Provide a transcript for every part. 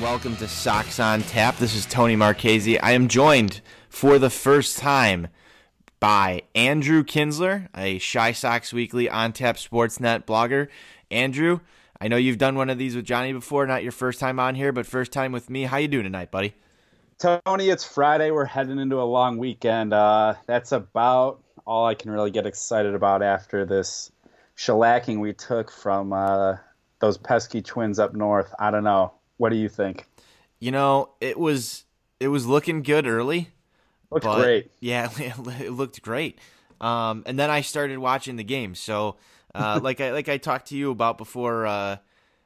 Welcome to Sox on Tap. This is Tony Marchese. I am joined for the first time by Andrew Kinsler, a Chi Sox Weekly on Tap Sportsnet blogger. Andrew, I know you've done one of these with Johnny before. Not your first time on here, but first time with me. How you doing tonight, buddy? Tony, it's Friday. We're heading into a long weekend. Uh, that's about all I can really get excited about after this shellacking we took from uh, those pesky twins up north. I don't know. What do you think? You know, it was it was looking good early. Looked but, great. Yeah, it looked great. Um, and then I started watching the game. So, uh, like I like I talked to you about before uh,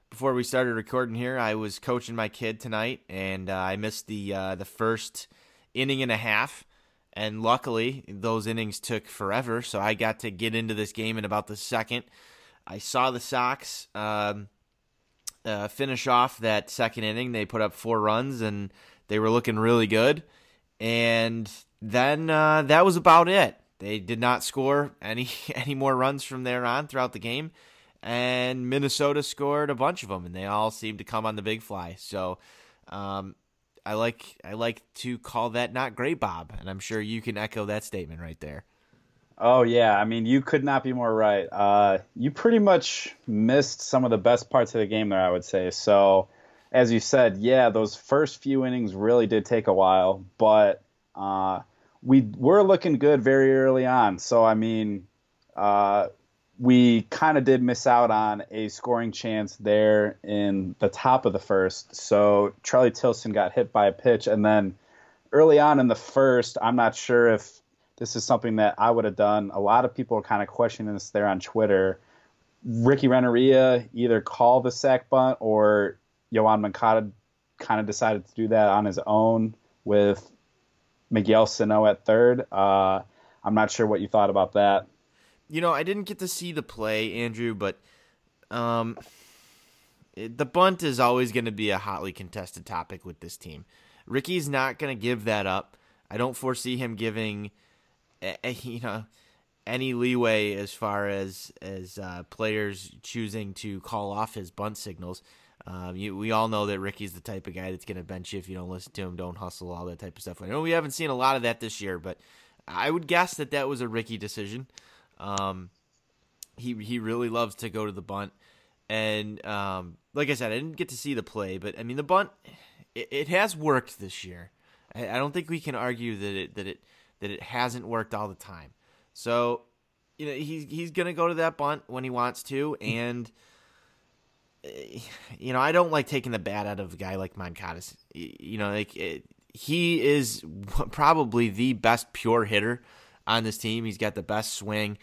before we started recording here, I was coaching my kid tonight, and uh, I missed the uh, the first inning and a half. And luckily, those innings took forever, so I got to get into this game in about the second. I saw the Sox. Um, uh, finish off that second inning. They put up four runs and they were looking really good. And then uh, that was about it. They did not score any any more runs from there on throughout the game, and Minnesota scored a bunch of them, and they all seemed to come on the big fly. So, um, I like I like to call that not great, Bob, and I'm sure you can echo that statement right there. Oh yeah, I mean you could not be more right. Uh, you pretty much missed some of the best parts of the game there, I would say. So, as you said, yeah, those first few innings really did take a while, but uh, we were looking good very early on. So I mean, uh, we kind of did miss out on a scoring chance there in the top of the first. So Charlie Tilson got hit by a pitch, and then early on in the first, I'm not sure if this is something that I would have done. A lot of people are kind of questioning this there on Twitter. Ricky Renteria either called the sac bunt or Yoan Moncada kind of decided to do that on his own with Miguel Sano at third. Uh, I'm not sure what you thought about that. You know, I didn't get to see the play, Andrew, but um, it, the bunt is always going to be a hotly contested topic with this team. Ricky's not going to give that up. I don't foresee him giving – you know any leeway as far as as uh, players choosing to call off his bunt signals. Um, you, we all know that Ricky's the type of guy that's going to bench you if you don't listen to him, don't hustle, all that type of stuff. I know we haven't seen a lot of that this year, but I would guess that that was a Ricky decision. Um, he he really loves to go to the bunt, and um, like I said, I didn't get to see the play, but I mean the bunt, it, it has worked this year. I, I don't think we can argue that it that it that it hasn't worked all the time. So, you know, he's he's gonna go to that bunt when he wants to, and you know, I don't like taking the bat out of a guy like Moncada. You know, like it, he is probably the best pure hitter on this team. He's got the best swing.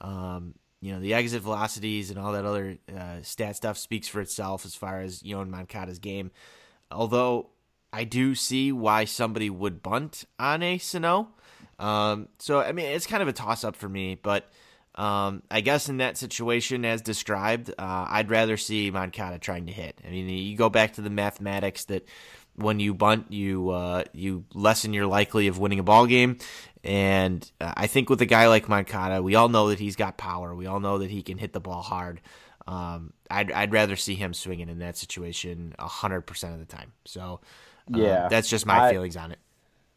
Um, you know, the exit velocities and all that other uh, stat stuff speaks for itself as far as you know Moncada's game. Although I do see why somebody would bunt on a Sano. Um, so I mean, it's kind of a toss up for me, but um, I guess in that situation, as described, uh, I'd rather see Moncada trying to hit. I mean, you go back to the mathematics that when you bunt, you uh, you lessen your likely of winning a ball game. And uh, I think with a guy like Moncada, we all know that he's got power. We all know that he can hit the ball hard. Um, I'd I'd rather see him swinging in that situation hundred percent of the time. So uh, yeah, that's just my I, feelings on it.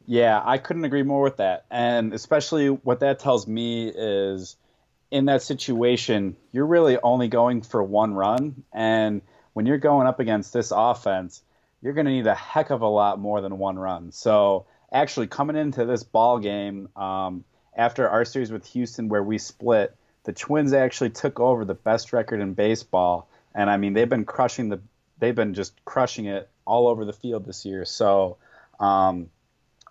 Yeah, I couldn't agree more with that. And especially what that tells me is in that situation, you're really only going for one run. And when you're going up against this offense, you're going to need a heck of a lot more than one run. So actually, coming into this ball game um, after our series with Houston, where we split, the Twins actually took over the best record in baseball and I mean they've been crushing the they've been just crushing it all over the field this year. So um,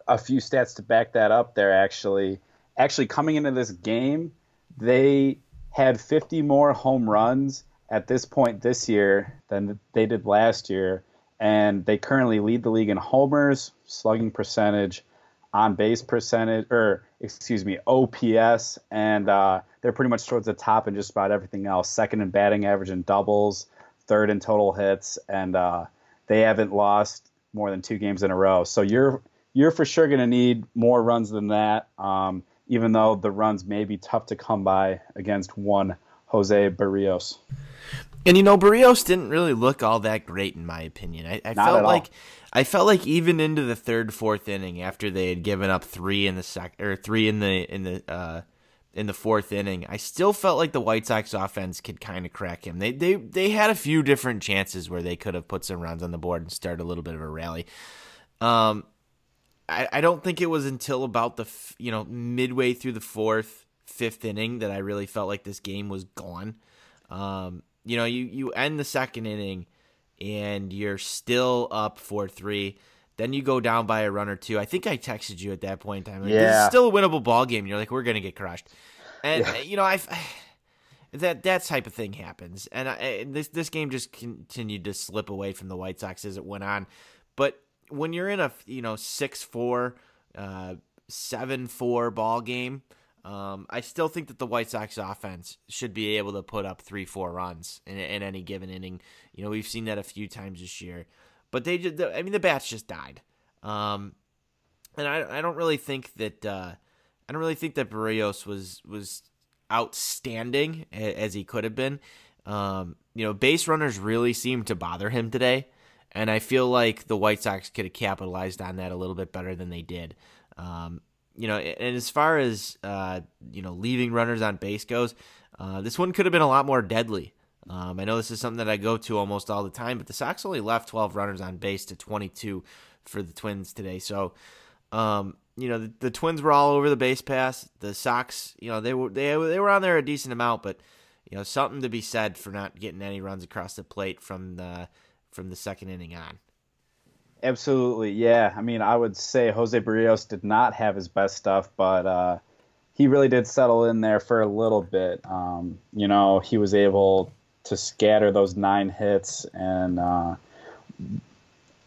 a few stats to back that up there actually. Actually coming into this game, they had 50 more home runs at this point this year than they did last year, and they currently lead the league in homers, slugging percentage, on base percentage, or excuse me, OPS, and uh, they're pretty much towards the top in just about everything else. Second in batting average and doubles, third in total hits, and uh, they haven't lost more than two games in a row. So you're you're for sure going to need more runs than that. Um, even though the runs may be tough to come by against one Jose Berrios. And you know, Berrios didn't really look all that great in my opinion. I, I felt like all. I felt like even into the third, fourth inning, after they had given up three in the sec or three in the in the uh, in the fourth inning, I still felt like the White Sox offense could kind of crack him. They they they had a few different chances where they could have put some runs on the board and start a little bit of a rally. Um, I, I don't think it was until about the you know midway through the fourth, fifth inning that I really felt like this game was gone. Um, you know, you you end the second inning and you're still up four three. Then you go down by a run or two. I think I texted you at that point in time. Like, yeah. This is still a winnable ball game. You're like, we're gonna get crushed, and yeah. you know, I that that type of thing happens. And I, this this game just continued to slip away from the White Sox as it went on. But when you're in a you know six four, uh, seven four ball game, um, I still think that the White Sox offense should be able to put up three four runs in, in any given inning. You know we've seen that a few times this year, but they just I mean the bats just died. Um, and I I don't really think that uh, I don't really think that Berrios was was outstanding as he could have been. Um, you know, base runners really seemed to bother him today. And I feel like the White Sox could have capitalized on that a little bit better than they did. Um, you know, and as far as uh, you know, leaving runners on base goes, uh, this one could have been a lot more deadly. Um, I know this is something that I go to almost all the time, but the Sox only left 12 runners on base to 22 for the Twins today. So, um, you know, the, the, Twins were all over the base pass. The Sox, you know, they were they they were on there a decent amount, but you know, something to be said for not getting any runs across the plate from the from the second inning on. Absolutely, yeah. I mean, I would say Jose Berrios did not have his best stuff, but uh, he really did settle in there for a little bit. Um, you know, he was able to scatter those nine hits, and uh,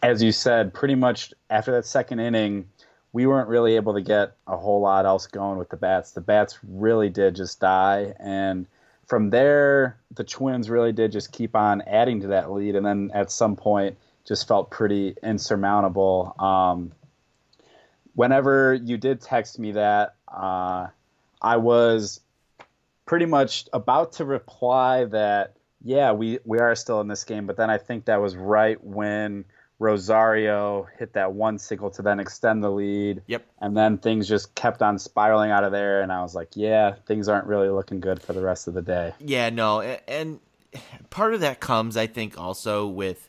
as you said, pretty much after that second inning, we weren't really able to get a whole lot else going with the bats. The bats really did just die, and from there, the Twins really did just keep on adding to that lead, and then at some point, just felt pretty insurmountable. Um, whenever you did text me that, uh, I was pretty much about to reply that yeah, we we are still in this game, but then I think that was right when Rosario hit that one single to then extend the lead. Yep. And then things just kept on spiraling out of there, and I was like, yeah, things aren't really looking good for the rest of the day. Yeah, no, and part of that comes, I think, also with,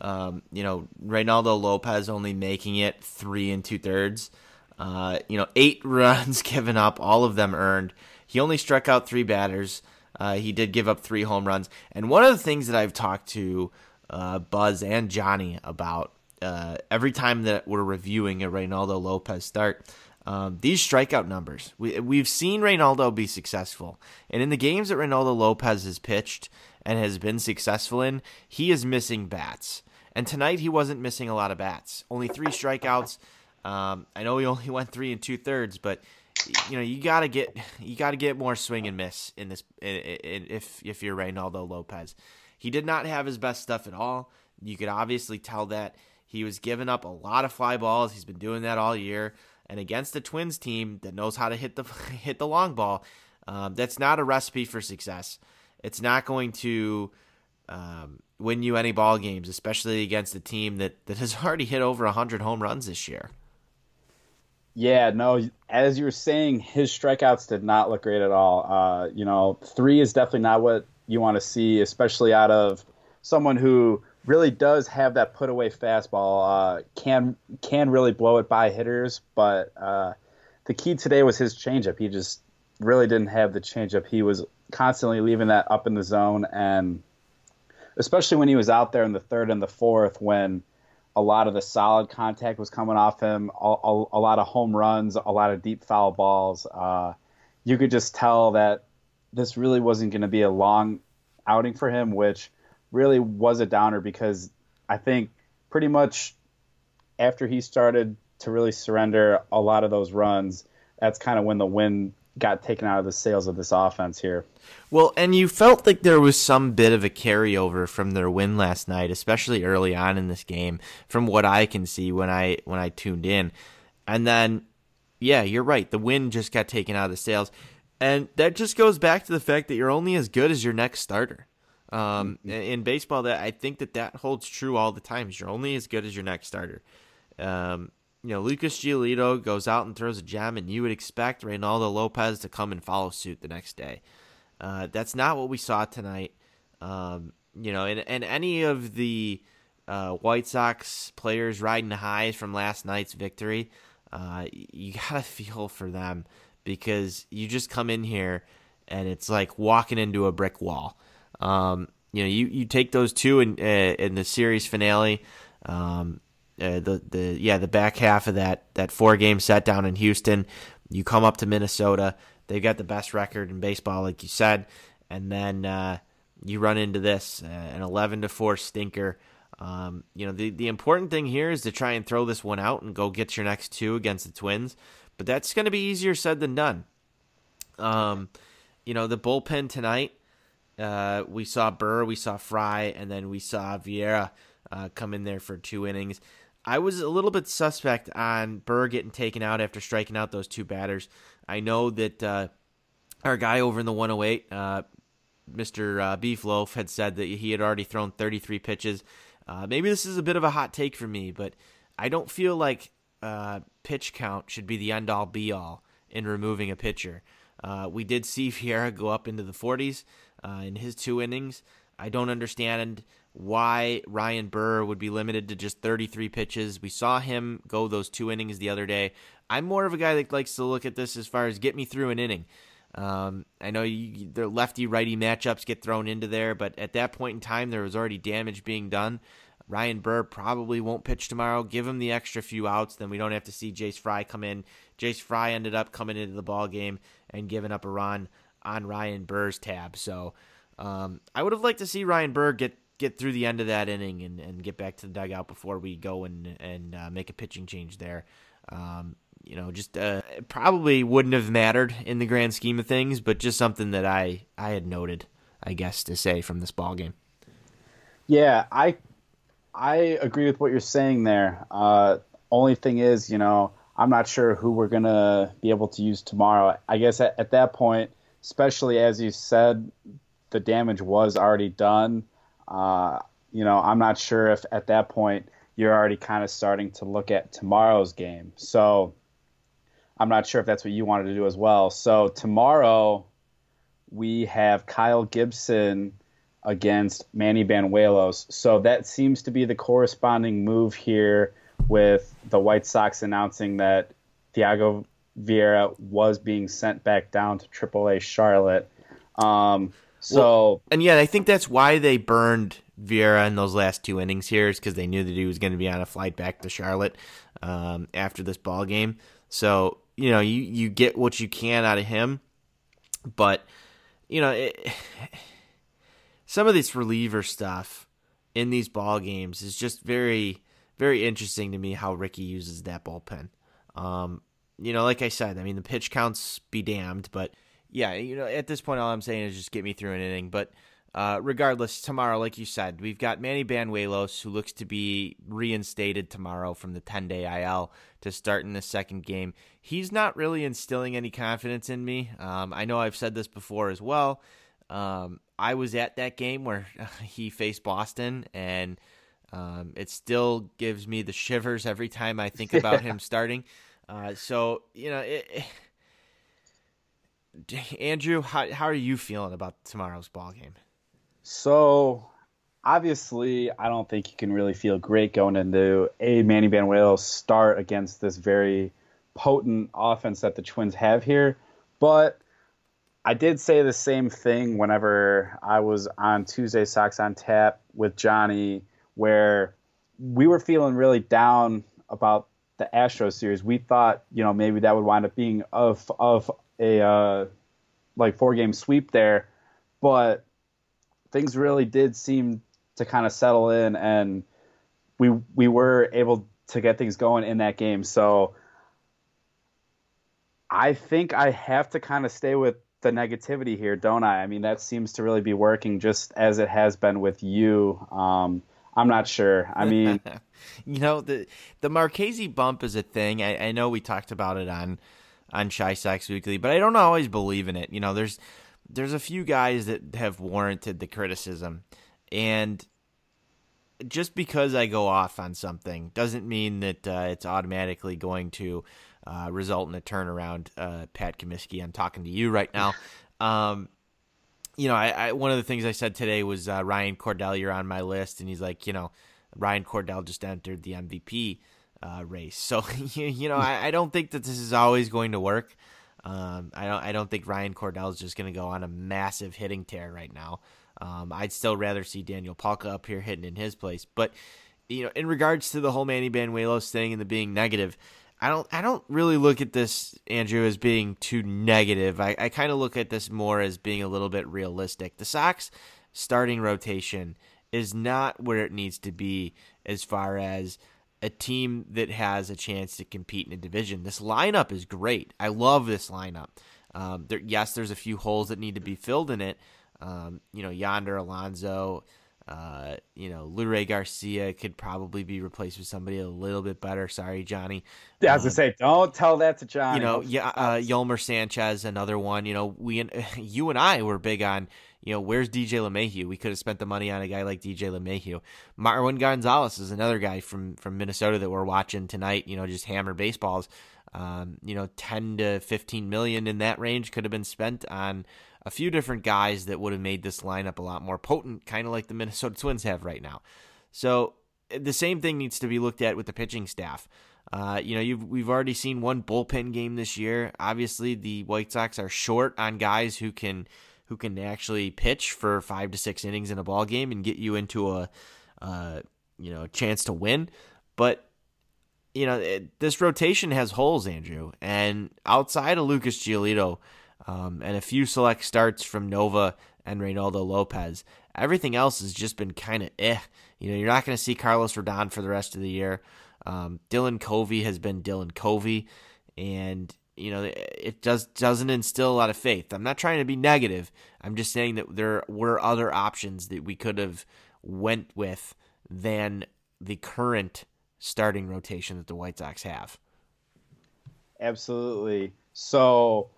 um, you know, Reynaldo Lopez only making it three and two thirds. Uh, you know, eight runs given up, all of them earned. He only struck out three batters. Uh, he did give up three home runs. And one of the things that I've talked to uh, Buzz and Johnny about uh, every time that we're reviewing a Reynaldo Lopez start. Um, these strikeout numbers, we, we've seen Reynaldo be successful. And in the games that Reynaldo Lopez has pitched and has been successful in, he is missing bats. And tonight he wasn't missing a lot of bats. Only three strikeouts. Um, I know he only went three and two thirds, but you know you gotta get you gotta get more swing and miss in this in, in, if if you're Reynaldo Lopez. He did not have his best stuff at all. You could obviously tell that he was giving up a lot of fly balls. He's been doing that all year. And against the Twins team that knows how to hit the hit the long ball, um, that's not a recipe for success. It's not going to um, win you any ball games, especially against a team that, that has already hit over 100 home runs this year. Yeah, no, as you were saying, his strikeouts did not look great at all. Uh, you know, three is definitely not what you want to see, especially out of someone who really does have that put away fastball. Uh, can can really blow it by hitters, but uh, the key today was his changeup. He just really didn't have the changeup. He was constantly leaving that up in the zone, and especially when he was out there in the third and the fourth when a lot of the solid contact was coming off him, a, a, a lot of home runs, a lot of deep foul balls. Uh, you could just tell that this really wasn't going to be a long outing for him, which really was a downer because I think pretty much after he started to really surrender a lot of those runs, that's kind of when the wind got taken out of the sails of this offense here. Well, and you felt like there was some bit of a carryover from their win last night, especially early on in this game, from what I can see when I when I tuned in. And then yeah, you're right. The wind just got taken out of the sails. And that just goes back to the fact that you're only as good as your next starter. Um, mm-hmm. in baseball, that I think that that holds true all the times. You're only as good as your next starter. Um, you know, Lucas Giolito goes out and throws a gem, and you would expect Reynaldo Lopez to come and follow suit the next day. Uh, that's not what we saw tonight. Um, you know, and, and any of the uh, White Sox players riding highs from last night's victory, uh, you gotta feel for them because you just come in here and it's like walking into a brick wall. Um, you know, you, you take those two in uh, in the series finale. Um, uh, the the yeah the back half of that that four game set down in Houston. You come up to Minnesota. They've got the best record in baseball, like you said, and then uh, you run into this uh, an eleven to four stinker. Um, you know the the important thing here is to try and throw this one out and go get your next two against the Twins, but that's going to be easier said than done. Um, you know the bullpen tonight. Uh, we saw Burr, we saw Fry, and then we saw Vieira uh, come in there for two innings. I was a little bit suspect on Burr getting taken out after striking out those two batters. I know that uh, our guy over in the 108, uh, Mr. Uh, Beefloaf, had said that he had already thrown 33 pitches. Uh, maybe this is a bit of a hot take for me, but I don't feel like uh, pitch count should be the end all be all in removing a pitcher. Uh, we did see Vieira go up into the 40s in his two innings. I don't understand why Ryan Burr would be limited to just 33 pitches. We saw him go those two innings the other day. I'm more of a guy that likes to look at this as far as get me through an inning. Um, I know you, the lefty righty matchups get thrown into there, but at that point in time, there was already damage being done. Ryan Burr probably won't pitch tomorrow. Give him the extra few outs, then we don't have to see Jace Fry come in. Jace Fry ended up coming into the ball game and giving up a run on Ryan Burr's tab. So um, I would have liked to see Ryan Burr get get through the end of that inning and, and get back to the dugout before we go and and uh, make a pitching change there. Um, you know, just uh, probably wouldn't have mattered in the grand scheme of things, but just something that I I had noted, I guess, to say from this ball game. Yeah, I I agree with what you're saying there. Uh, only thing is, you know, I'm not sure who we're gonna be able to use tomorrow. I guess at, at that point, especially as you said, the damage was already done. Uh, you know, I'm not sure if at that point you're already kind of starting to look at tomorrow's game. So I'm not sure if that's what you wanted to do as well. So tomorrow we have Kyle Gibson against Manny Banuelos. So that seems to be the corresponding move here with the White Sox announcing that Thyago Vieira was being sent back down to AAA Charlotte. Um, so well, and yeah, I think that's why they burned Vieira in those last two innings here is because they knew that he was going to be on a flight back to Charlotte um, after this ball game. So you know you you get what you can out of him, but you know it, some of this reliever stuff in these ball games is just very very interesting to me how Ricky uses that bullpen. Um, you know, like I said, I mean the pitch counts be damned, but yeah, you know, at this point, all I'm saying is just get me through an inning. But uh, regardless, tomorrow, like you said, we've got Manny Banuelos, who looks to be reinstated tomorrow from the 10 day IL to start in the second game. He's not really instilling any confidence in me. Um, I know I've said this before as well. Um, I was at that game where he faced Boston, and um, it still gives me the shivers every time I think about him starting. Uh, so, you know, it, Andrew, how how are you feeling about tomorrow's ball game? So, obviously, I don't think you can really feel great going into a Manny Banuelos start against this very potent offense that the Twins have here. But I did say the same thing whenever I was on Tuesday Sox on Tap with Johnny, where we were feeling really down about the Astros series. We thought, you know, maybe that would wind up being of of a uh, like four game sweep there, but things really did seem to kind of settle in, and we we were able to get things going in that game. So I think I have to kind of stay with the negativity here, don't I? I mean, that seems to really be working just as it has been with you. Um, I'm not sure. I mean, you know, the the Marchese bump is a thing. I, I know we talked about it on on Chi Sox Weekly, but I don't always believe in it. You know, there's there's a few guys that have warranted the criticism, and just because I go off on something doesn't mean that uh, it's automatically going to uh, result in a turnaround. Uh, Pat Comiskey, I'm talking to you right now. Um, you know, I, I, one of the things I said today was uh, Ryan Cordell. You're on my list, and he's like, you know, Ryan Cordell just entered the MVP uh, race. So you know, I, I, don't think that this is always going to work. Um, I don't. I don't think Ryan Cordell is just going to go on a massive hitting tear right now. Um, I'd still rather see Daniel Palka up here hitting in his place. But you know, in regards to the whole Manny Banuelos thing and the being negative, I don't I don't really look at this Andrew as being too negative. I, I kind of look at this more as being a little bit realistic. The Sox starting rotation is not where it needs to be as far as a team that has a chance to compete in a division. This lineup is great. I love this lineup. Um, there, yes, there's a few holes that need to be filled in it. Um, you know, Yonder, Alonso, uh, you know, Leury Garcia could probably be replaced with somebody a little bit better. Sorry, Johnny. Yeah, I was um, gonna say, don't tell that to Johnny. You know, yeah, uh, Yolmer Sanchez, another one. You know, we, you and I were big on, you know, where's DJ LeMahieu? We could have spent the money on a guy like DJ LeMahieu. Marwin Gonzalez is another guy from from Minnesota that we're watching tonight. You know, just hammer baseballs. Um, you know, ten to fifteen million in that range could have been spent on a few different guys that would have made this lineup a lot more potent, kind of like the Minnesota Twins have right now. So the same thing needs to be looked at with the pitching staff. Uh, you know, we've already seen one bullpen game this year. Obviously, the White Sox are short on guys who can who can actually pitch for five to six innings in a ball game and get you into a uh, you know chance to win. But you know, it, this rotation has holes, Andrew, and outside of Lucas Giolito um, and a few select starts from Nova and Reynaldo Lopez. Everything else has just been kind of eh. You know, you're not going to see Carlos Rodon for the rest of the year. Um, Dylan Covey has been Dylan Covey, and you know it does doesn't instill a lot of faith. I'm not trying to be negative. I'm just saying that there were other options that we could have went with than the current starting rotation that the White Sox have. Absolutely. So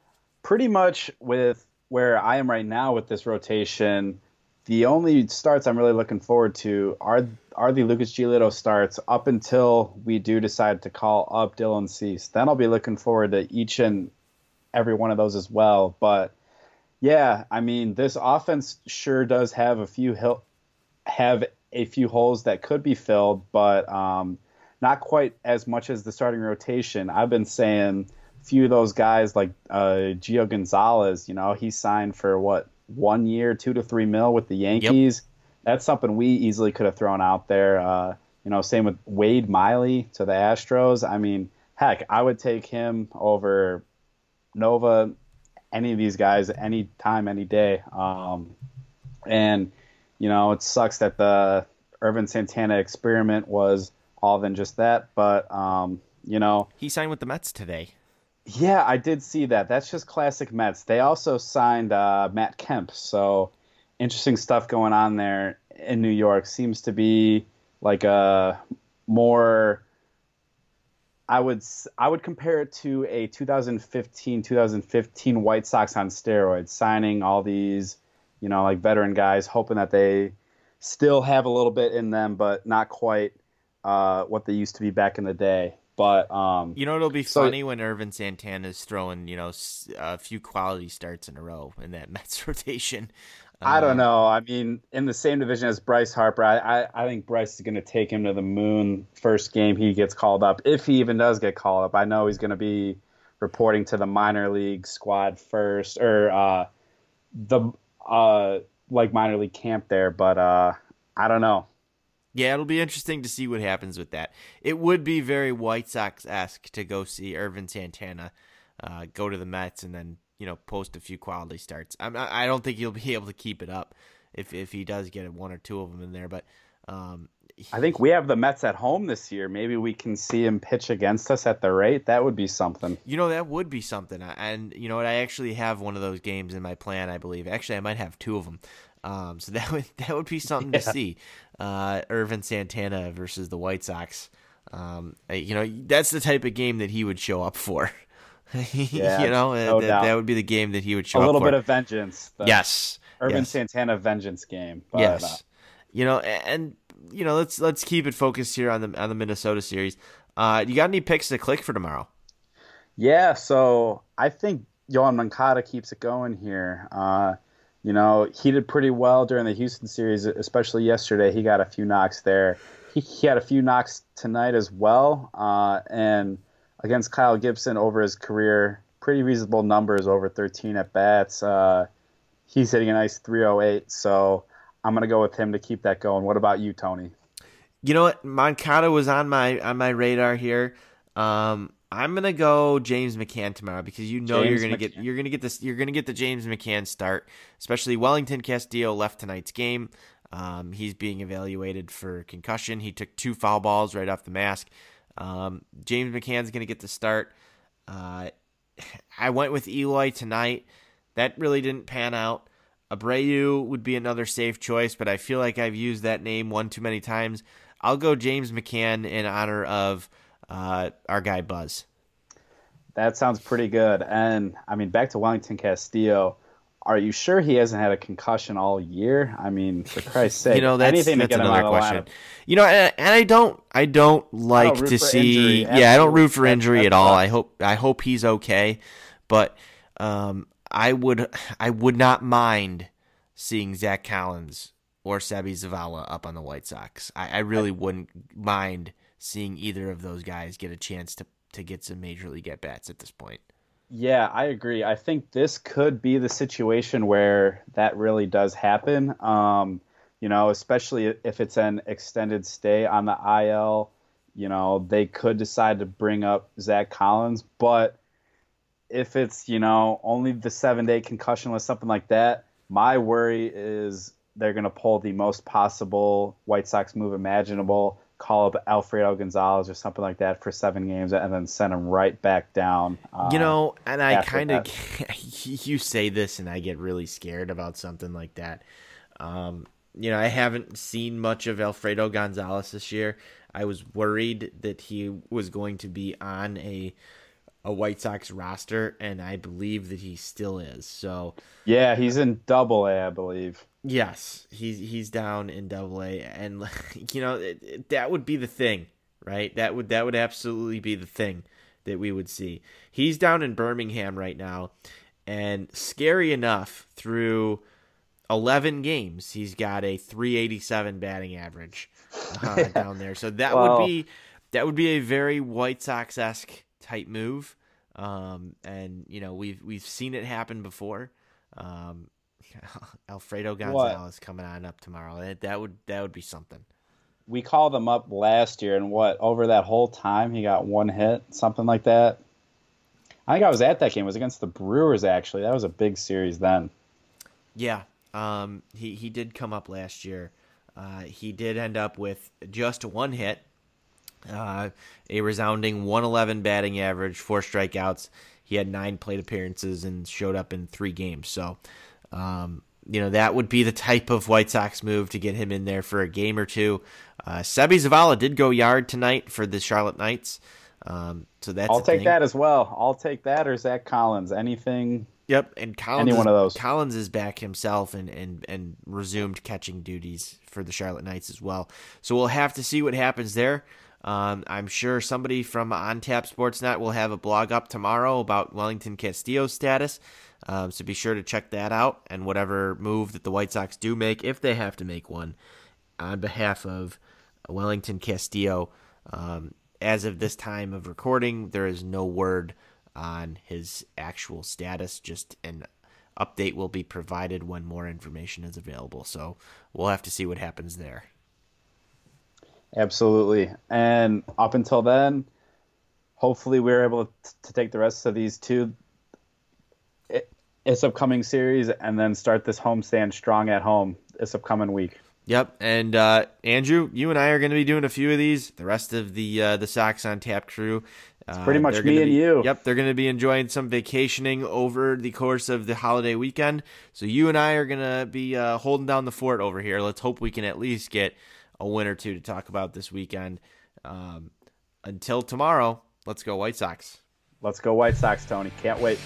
pretty much with where I am right now with this rotation, the only starts I'm really looking forward to are are the Lucas Giolito starts up until we do decide to call up Dylan Cease. Then I'll be looking forward to each and every one of those as well. But yeah, I mean, this offense sure does have a few hil- have a few holes that could be filled, but um, not quite as much as the starting rotation. I've been saying few of those guys like uh, Gio Gonzalez, you know, he signed for what one year, two to three mil with the Yankees. Yep. That's something we easily could have thrown out there. Uh, you know, same with Wade Miley to the Astros. I mean, heck, I would take him over Nova, any of these guys, any time, any day. Um, and you know, it sucks that the Ervin Santana experiment was all than just that, but um, you know, he signed with the Mets today. Yeah, I did see that. That's just classic Mets. They also signed uh, Matt Kemp, so interesting stuff going on there in New York. Seems to be like a more. I would I would compare it to a 2015 2015 White Sox on steroids, signing all these, you know, like veteran guys, hoping that they still have a little bit in them, but not quite uh, what they used to be back in the day. But um, you know, it'll be so, funny when Ervin Santana's throwing you know a few quality starts in a row in that Mets rotation. I don't um, know. I mean, in the same division as Bryce Harper, I, I, I think Bryce is going to take him to the moon first game he gets called up, if he even does get called up. I know he's going to be reporting to the minor league squad first or uh, the uh, like minor league camp there, but uh, I don't know. Yeah, it'll be interesting to see what happens with that. It would be very White Sox esque to go see Ervin Santana uh, go to the Mets and then you know post a few quality starts. I'm, I don't think he'll be able to keep it up if if he does get one or two of them in there, but. Um, I think we have the Mets at home this year. Maybe we can see him pitch against us at the rate. That would be something. You know, that would be something. And you know what? I actually have one of those games in my plan. I believe. Actually, I might have two of them. Um, so that would that would be something yeah. to see. Uh, Ervin Santana versus the White Sox. Um, you know, that's the type of game that he would show up for. yeah, you know, no that, that, would be the game that he would show up for. a little bit of vengeance. yes, Ervin yes. Santana vengeance game. But, yes, uh, you know, and you know, let's let's keep it focused here on the on the Minnesota series. Uh, you got any picks to click for tomorrow? Yeah, so I think Yoan Moncada keeps it going here. Uh, you know, he did pretty well during the Houston series, especially yesterday. He got a few knocks there. He, he had a few knocks tonight as well. Uh, and against Kyle Gibson over his career, pretty reasonable numbers, over 13 at bats. Uh, he's hitting a nice 308. So I'm going to go with him to keep that going. What about you, Tony? You know what? Moncada was on my on my radar here. Um, I'm gonna go James McCann tomorrow because you know James you're gonna McCann. get you're gonna get this you're gonna get the James McCann start, especially Wellington Castillo left tonight's game. Um, he's being evaluated for concussion. He took two foul balls right off the mask. Um, James McCann's gonna get the start. Uh, I went with Eloy tonight. That really didn't pan out. Abreu would be another safe choice, but I feel like I've used that name one too many times. I'll go James McCann in honor of uh, our guy Buzz. That sounds pretty good. And I mean, back to Wellington Castillo. Are you sure he hasn't had a concussion all year? I mean, for Christ's sake, you know that's, anything that's to get another question. You know, and, and, I don't, I don't like I to see. Yeah, I don't root for injury at all. I hope, I hope he's okay. But um, I would, I would not mind seeing Zach Collins or Seby Zavala up on the White Sox. I, I really wouldn't mind seeing either of those guys get a chance to to get some major league at bats at this point. Yeah, I agree. I think this could be the situation where that really does happen. Um, you know, especially if it's an extended stay on the IL. You know, they could decide to bring up Zach Collins, but if it's you know only the seven day concussion list, something like that, my worry is they're going to pull the most possible White Sox move imaginable call up Alfredo Gonzalez or something like that for seven games and then send him right back down. Uh, you know, and I kind of, you say this and I get really scared about something like that. Um, you know, I haven't seen much of Alfredo Gonzalez this year. I was worried that he was going to be on a a White Sox roster, and I believe that he still is. So yeah, he's in Double A, I believe. Yes, he's he's down in Double A, and you know it, it, that would be the thing, right? That would that would absolutely be the thing that we would see. He's down in Birmingham right now, and scary enough, through eleven games, he's got a 387 batting average uh, down there. So that well, would be that would be a very White Sox esque type move. Um, and you know we've we've seen it happen before. Um, Alfredo Gonzalez what? coming on up tomorrow. That, that would that would be something. We called him up last year, and what over that whole time he got one hit, something like that. I think I was at that game. It was against the Brewers. Actually, that was a big series then. Yeah, um, he he did come up last year. Uh, he did end up with just one hit, uh, a resounding 111 batting average, four strikeouts. He had nine plate appearances and showed up in three games. So um, you know, that would be the type of White Sox move to get him in there for a game or two. Uh, Seby Zavala did go yard tonight for the Charlotte Knights. Um, so that's I'll take thing. that as well. I'll take that or Zach Collins. Anything. Yep, and Collins. Any one of those. Collins is back himself and, and and resumed catching duties for the Charlotte Knights as well. So we'll have to see what happens there. Um, I'm sure somebody from On Tap Sportsnet will have a blog up tomorrow about Wellington Castillo's status. Um, so be sure to check that out and whatever move that the White Sox do make, if they have to make one, on behalf of Wellington Castillo. Um, as of this time of recording, there is no word on his actual status. Just an update will be provided when more information is available. So we'll have to see what happens there. Absolutely. And up until then, hopefully we're able to take the rest of these two this upcoming series and then start this homestand strong at home this upcoming week. Yep, and uh, Andrew, you and I are going to be doing a few of these. The rest of the uh, the Sox on Tap crew, uh, pretty much me and be, you. Yep, they're going to be enjoying some vacationing over the course of the holiday weekend. So you and I are going to be uh, holding down the fort over here. Let's hope we can at least get a win or two to talk about this weekend. Um, until tomorrow, let's go White Sox. Let's go White Sox, Tony. Can't wait.